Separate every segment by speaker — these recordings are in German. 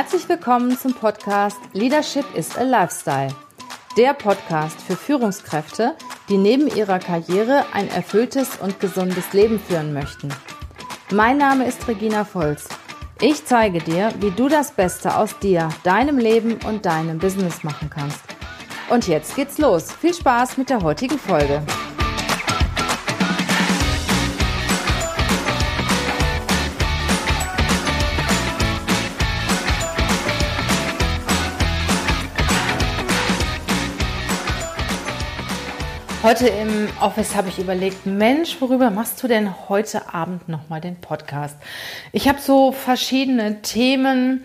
Speaker 1: Herzlich willkommen zum Podcast Leadership is a Lifestyle. Der Podcast für Führungskräfte, die neben ihrer Karriere ein erfülltes und gesundes Leben führen möchten. Mein Name ist Regina Volz. Ich zeige dir, wie du das Beste aus dir, deinem Leben und deinem Business machen kannst. Und jetzt geht's los. Viel Spaß mit der heutigen Folge. Heute im Office habe ich überlegt, Mensch, worüber machst du denn heute Abend nochmal den Podcast? Ich habe so verschiedene Themen,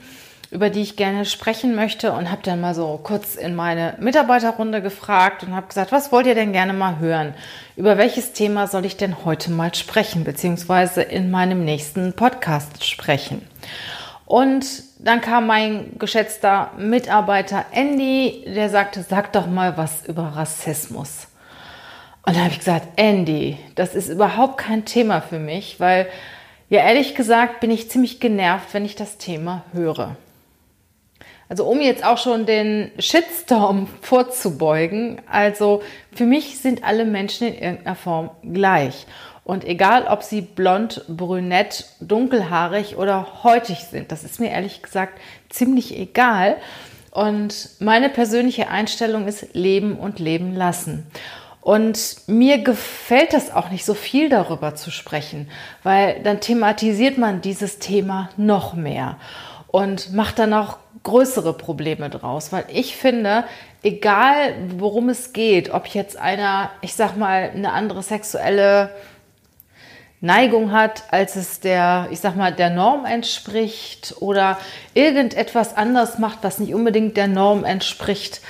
Speaker 1: über die ich gerne sprechen möchte und habe dann mal so kurz in meine Mitarbeiterrunde gefragt und habe gesagt, was wollt ihr denn gerne mal hören? Über welches Thema soll ich denn heute mal sprechen, beziehungsweise in meinem nächsten Podcast sprechen? Und dann kam mein geschätzter Mitarbeiter Andy, der sagte, sag doch mal was über Rassismus. Und da habe ich gesagt, Andy, das ist überhaupt kein Thema für mich, weil ja ehrlich gesagt bin ich ziemlich genervt, wenn ich das Thema höre. Also um jetzt auch schon den Shitstorm vorzubeugen, also für mich sind alle Menschen in irgendeiner Form gleich. Und egal, ob sie blond, brünett, dunkelhaarig oder häutig sind, das ist mir ehrlich gesagt ziemlich egal. Und meine persönliche Einstellung ist Leben und Leben lassen. Und mir gefällt das auch nicht so viel darüber zu sprechen, weil dann thematisiert man dieses Thema noch mehr und macht dann auch größere Probleme draus, weil ich finde, egal worum es geht, ob jetzt einer, ich sag mal, eine andere sexuelle Neigung hat, als es der, ich sag mal, der Norm entspricht oder irgendetwas anders macht, was nicht unbedingt der Norm entspricht,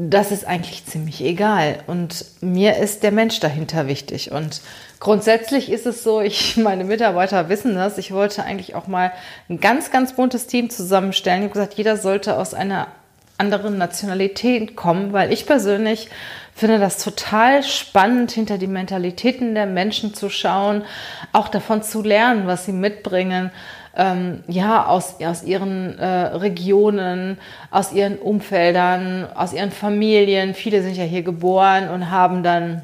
Speaker 1: das ist eigentlich ziemlich egal. Und mir ist der Mensch dahinter wichtig. Und grundsätzlich ist es so, ich, meine Mitarbeiter wissen das, ich wollte eigentlich auch mal ein ganz, ganz buntes Team zusammenstellen. Ich habe gesagt, jeder sollte aus einer anderen Nationalität kommen, weil ich persönlich finde das total spannend, hinter die Mentalitäten der Menschen zu schauen, auch davon zu lernen, was sie mitbringen ähm, ja, aus, aus ihren äh, Regionen, aus ihren Umfeldern, aus ihren Familien. Viele sind ja hier geboren und haben dann,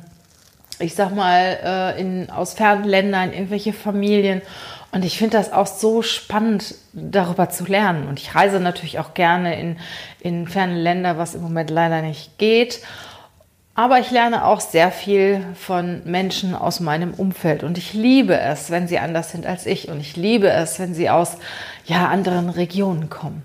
Speaker 1: ich sag mal, äh, in, aus fernen Ländern irgendwelche Familien. Und ich finde das auch so spannend, darüber zu lernen. Und ich reise natürlich auch gerne in, in ferne Länder, was im Moment leider nicht geht. Aber ich lerne auch sehr viel von Menschen aus meinem Umfeld und ich liebe es, wenn sie anders sind als ich und ich liebe es, wenn sie aus ja, anderen Regionen kommen.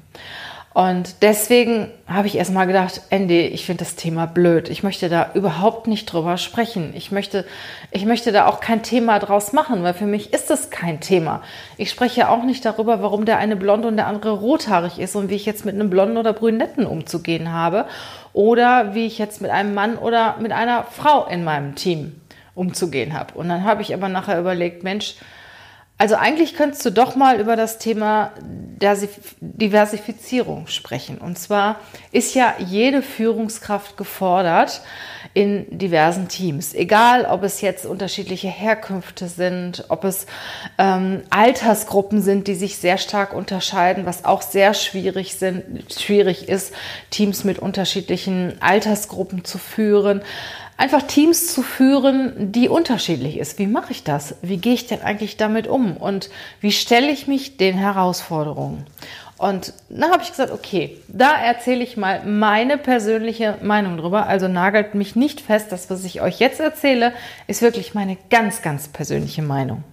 Speaker 1: Und deswegen habe ich erstmal gedacht, Andy, ich finde das Thema blöd. Ich möchte da überhaupt nicht drüber sprechen. Ich möchte, ich möchte da auch kein Thema draus machen, weil für mich ist es kein Thema. Ich spreche auch nicht darüber, warum der eine blond und der andere rothaarig ist und wie ich jetzt mit einem blonden oder brünetten umzugehen habe oder wie ich jetzt mit einem Mann oder mit einer Frau in meinem Team umzugehen habe. Und dann habe ich aber nachher überlegt, Mensch, also eigentlich könntest du doch mal über das Thema Diversifizierung sprechen. Und zwar ist ja jede Führungskraft gefordert in diversen Teams. Egal, ob es jetzt unterschiedliche Herkünfte sind, ob es ähm, Altersgruppen sind, die sich sehr stark unterscheiden, was auch sehr schwierig, sind, schwierig ist, Teams mit unterschiedlichen Altersgruppen zu führen einfach Teams zu führen, die unterschiedlich ist. Wie mache ich das? Wie gehe ich denn eigentlich damit um? Und wie stelle ich mich den Herausforderungen? Und dann habe ich gesagt, okay, da erzähle ich mal meine persönliche Meinung drüber. Also nagelt mich nicht fest. Das, was ich euch jetzt erzähle, ist wirklich meine ganz, ganz persönliche Meinung.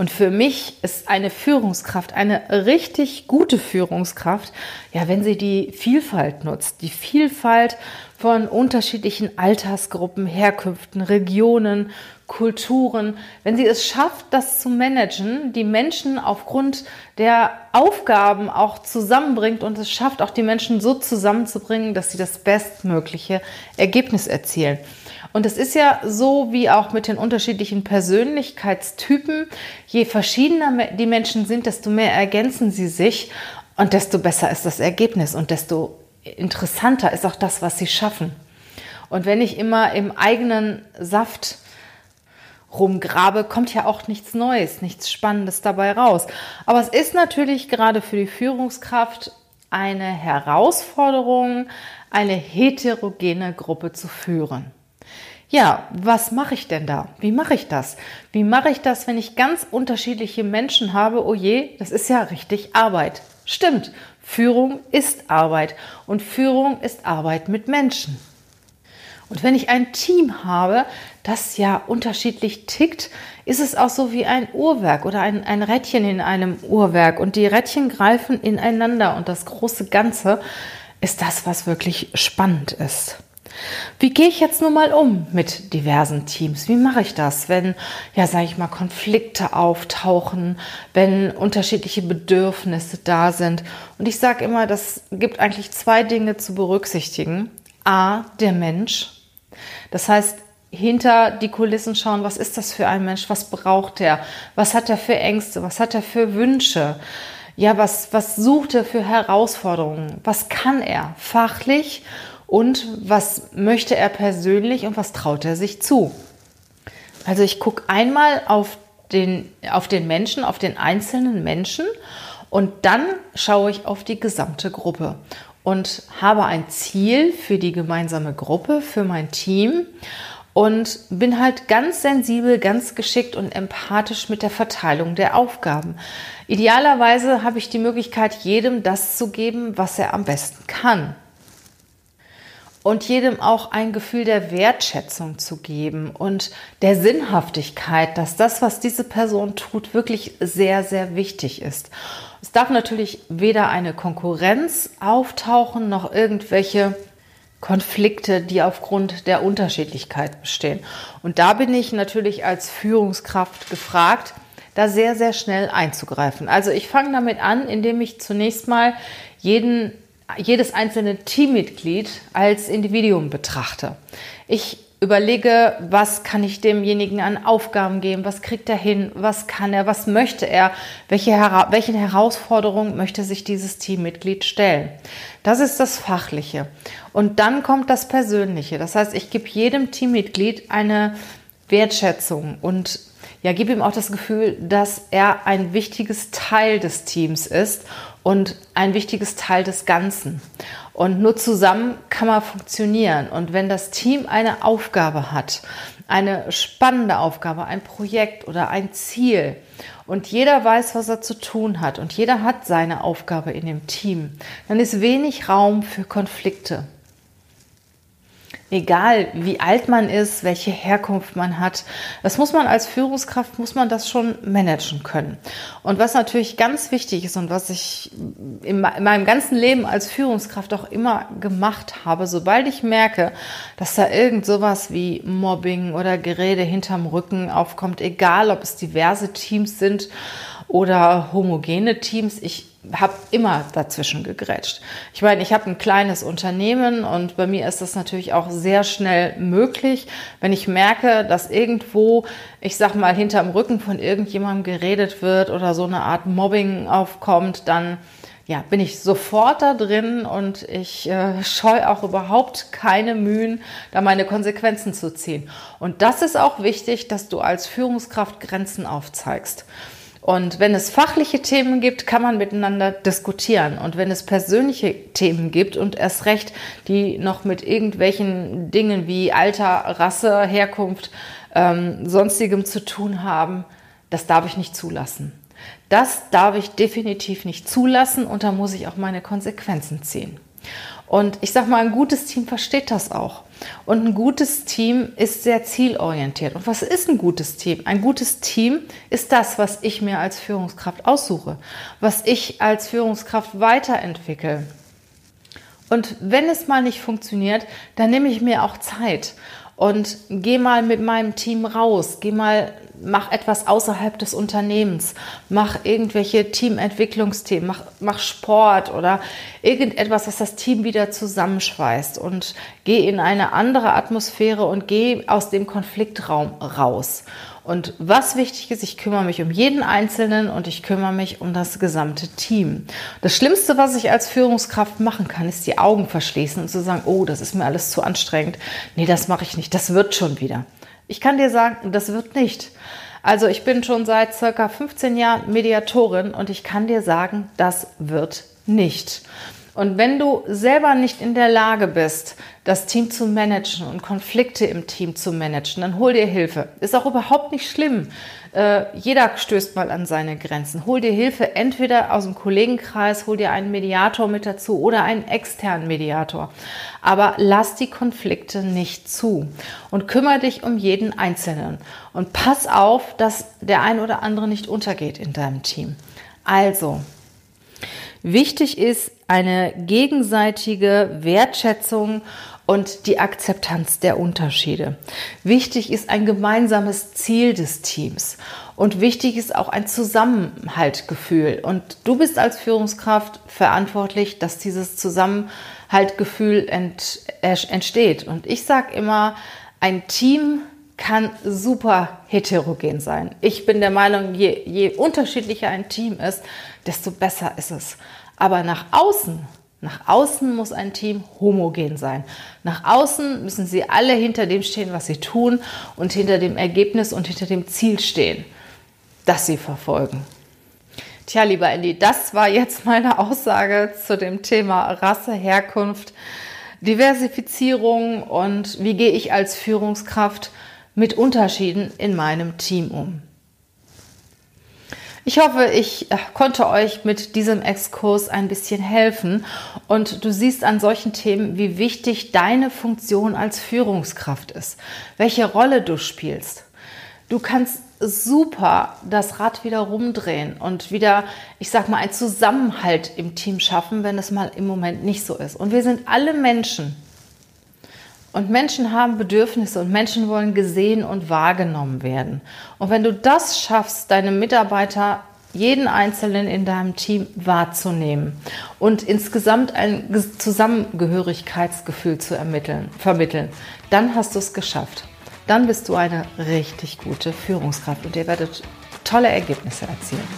Speaker 1: Und für mich ist eine Führungskraft, eine richtig gute Führungskraft, ja, wenn sie die Vielfalt nutzt, die Vielfalt von unterschiedlichen Altersgruppen, Herkünften, Regionen, Kulturen, wenn sie es schafft, das zu managen, die Menschen aufgrund der Aufgaben auch zusammenbringt und es schafft, auch die Menschen so zusammenzubringen, dass sie das bestmögliche Ergebnis erzielen. Und es ist ja so wie auch mit den unterschiedlichen Persönlichkeitstypen. Je verschiedener die Menschen sind, desto mehr ergänzen sie sich und desto besser ist das Ergebnis und desto interessanter ist auch das, was sie schaffen. Und wenn ich immer im eigenen Saft rumgrabe, kommt ja auch nichts Neues, nichts Spannendes dabei raus. Aber es ist natürlich gerade für die Führungskraft eine Herausforderung, eine heterogene Gruppe zu führen. Ja, was mache ich denn da? Wie mache ich das? Wie mache ich das, wenn ich ganz unterschiedliche Menschen habe? Oh je, das ist ja richtig Arbeit. Stimmt, Führung ist Arbeit und Führung ist Arbeit mit Menschen. Und wenn ich ein Team habe, das ja unterschiedlich tickt, ist es auch so wie ein Uhrwerk oder ein, ein Rädchen in einem Uhrwerk. Und die Rädchen greifen ineinander und das große Ganze ist das, was wirklich spannend ist. Wie gehe ich jetzt nun mal um mit diversen Teams? Wie mache ich das, wenn, ja, sage ich mal, Konflikte auftauchen, wenn unterschiedliche Bedürfnisse da sind? Und ich sage immer, das gibt eigentlich zwei Dinge zu berücksichtigen. A, der Mensch. Das heißt, hinter die Kulissen schauen, was ist das für ein Mensch, was braucht er, was hat er für Ängste, was hat er für Wünsche, ja, was, was sucht er für Herausforderungen, was kann er fachlich und was möchte er persönlich und was traut er sich zu. Also ich gucke einmal auf den, auf den Menschen, auf den einzelnen Menschen und dann schaue ich auf die gesamte Gruppe und habe ein Ziel für die gemeinsame Gruppe, für mein Team und bin halt ganz sensibel, ganz geschickt und empathisch mit der Verteilung der Aufgaben. Idealerweise habe ich die Möglichkeit, jedem das zu geben, was er am besten kann und jedem auch ein Gefühl der Wertschätzung zu geben und der Sinnhaftigkeit, dass das, was diese Person tut, wirklich sehr, sehr wichtig ist. Es darf natürlich weder eine Konkurrenz auftauchen noch irgendwelche Konflikte, die aufgrund der Unterschiedlichkeit bestehen. Und da bin ich natürlich als Führungskraft gefragt, da sehr, sehr schnell einzugreifen. Also ich fange damit an, indem ich zunächst mal jeden jedes einzelne Teammitglied als Individuum betrachte. Ich überlege, was kann ich demjenigen an Aufgaben geben, was kriegt er hin, was kann er, was möchte er, welche, welchen Herausforderungen möchte sich dieses Teammitglied stellen. Das ist das Fachliche. Und dann kommt das Persönliche. Das heißt, ich gebe jedem Teammitglied eine Wertschätzung und ja, gebe ihm auch das Gefühl, dass er ein wichtiges Teil des Teams ist und ein wichtiges Teil des Ganzen. Und nur zusammen kann man funktionieren. Und wenn das Team eine Aufgabe hat, eine spannende Aufgabe, ein Projekt oder ein Ziel, und jeder weiß, was er zu tun hat und jeder hat seine Aufgabe in dem Team, dann ist wenig Raum für Konflikte egal wie alt man ist, welche Herkunft man hat. Das muss man als Führungskraft, muss man das schon managen können. Und was natürlich ganz wichtig ist und was ich in meinem ganzen Leben als Führungskraft auch immer gemacht habe, sobald ich merke, dass da irgend sowas wie Mobbing oder Gerede hinterm Rücken aufkommt, egal ob es diverse Teams sind oder homogene Teams, ich habe immer dazwischen gegrätscht. Ich meine, ich habe ein kleines Unternehmen und bei mir ist das natürlich auch sehr schnell möglich, wenn ich merke, dass irgendwo, ich sag mal, hinterm Rücken von irgendjemandem geredet wird oder so eine Art Mobbing aufkommt, dann ja, bin ich sofort da drin und ich äh, scheue auch überhaupt keine Mühen, da meine Konsequenzen zu ziehen. Und das ist auch wichtig, dass du als Führungskraft Grenzen aufzeigst. Und wenn es fachliche Themen gibt, kann man miteinander diskutieren. Und wenn es persönliche Themen gibt und erst recht, die noch mit irgendwelchen Dingen wie Alter, Rasse, Herkunft, ähm, sonstigem zu tun haben, das darf ich nicht zulassen. Das darf ich definitiv nicht zulassen und da muss ich auch meine Konsequenzen ziehen. Und ich sage mal, ein gutes Team versteht das auch. Und ein gutes Team ist sehr zielorientiert. Und was ist ein gutes Team? Ein gutes Team ist das, was ich mir als Führungskraft aussuche, was ich als Führungskraft weiterentwickle. Und wenn es mal nicht funktioniert, dann nehme ich mir auch Zeit und gehe mal mit meinem Team raus, gehe mal mach etwas außerhalb des Unternehmens, mach irgendwelche Teamentwicklungsthemen, mach, mach Sport oder irgendetwas, was das Team wieder zusammenschweißt. Und geh in eine andere Atmosphäre und geh aus dem Konfliktraum raus. Und was wichtig ist, ich kümmere mich um jeden Einzelnen und ich kümmere mich um das gesamte Team. Das Schlimmste, was ich als Führungskraft machen kann, ist die Augen verschließen und zu sagen, oh, das ist mir alles zu anstrengend. Nee, das mache ich nicht. Das wird schon wieder. Ich kann dir sagen, das wird nicht. Also ich bin schon seit circa 15 Jahren Mediatorin und ich kann dir sagen, das wird nicht. Und wenn du selber nicht in der Lage bist, das Team zu managen und Konflikte im Team zu managen, dann hol dir Hilfe. Ist auch überhaupt nicht schlimm. Äh, jeder stößt mal an seine Grenzen. Hol dir Hilfe entweder aus dem Kollegenkreis, hol dir einen Mediator mit dazu oder einen externen Mediator. Aber lass die Konflikte nicht zu und kümmere dich um jeden Einzelnen. Und pass auf, dass der ein oder andere nicht untergeht in deinem Team. Also, Wichtig ist eine gegenseitige Wertschätzung und die Akzeptanz der Unterschiede. Wichtig ist ein gemeinsames Ziel des Teams und wichtig ist auch ein Zusammenhaltgefühl. Und du bist als Führungskraft verantwortlich, dass dieses Zusammenhaltgefühl ent, entsteht. Und ich sage immer, ein Team kann super heterogen sein. Ich bin der Meinung, je, je unterschiedlicher ein Team ist, desto besser ist es. Aber nach außen, nach außen muss ein Team homogen sein. Nach außen müssen sie alle hinter dem stehen, was sie tun und hinter dem Ergebnis und hinter dem Ziel stehen, das sie verfolgen. Tja, lieber Andy, das war jetzt meine Aussage zu dem Thema Rasse, Herkunft, Diversifizierung und wie gehe ich als Führungskraft mit Unterschieden in meinem Team um. Ich hoffe, ich äh, konnte euch mit diesem Exkurs ein bisschen helfen und du siehst an solchen Themen, wie wichtig deine Funktion als Führungskraft ist, welche Rolle du spielst. Du kannst super das Rad wieder rumdrehen und wieder, ich sag mal, einen Zusammenhalt im Team schaffen, wenn es mal im Moment nicht so ist. Und wir sind alle Menschen. Und Menschen haben Bedürfnisse und Menschen wollen gesehen und wahrgenommen werden. Und wenn du das schaffst, deine Mitarbeiter, jeden Einzelnen in deinem Team wahrzunehmen und insgesamt ein Zusammengehörigkeitsgefühl zu ermitteln, vermitteln, dann hast du es geschafft. Dann bist du eine richtig gute Führungskraft und ihr werdet tolle Ergebnisse erzielen.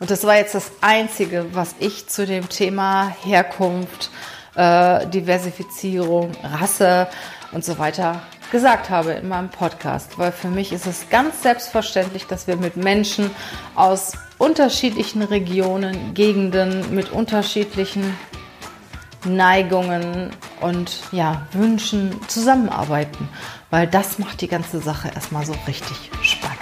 Speaker 1: Und das war jetzt das Einzige, was ich zu dem Thema Herkunft, äh, Diversifizierung, Rasse und so weiter gesagt habe in meinem Podcast. Weil für mich ist es ganz selbstverständlich, dass wir mit Menschen aus unterschiedlichen Regionen, Gegenden, mit unterschiedlichen Neigungen und ja, Wünschen zusammenarbeiten, weil das macht die ganze Sache erstmal so richtig spannend.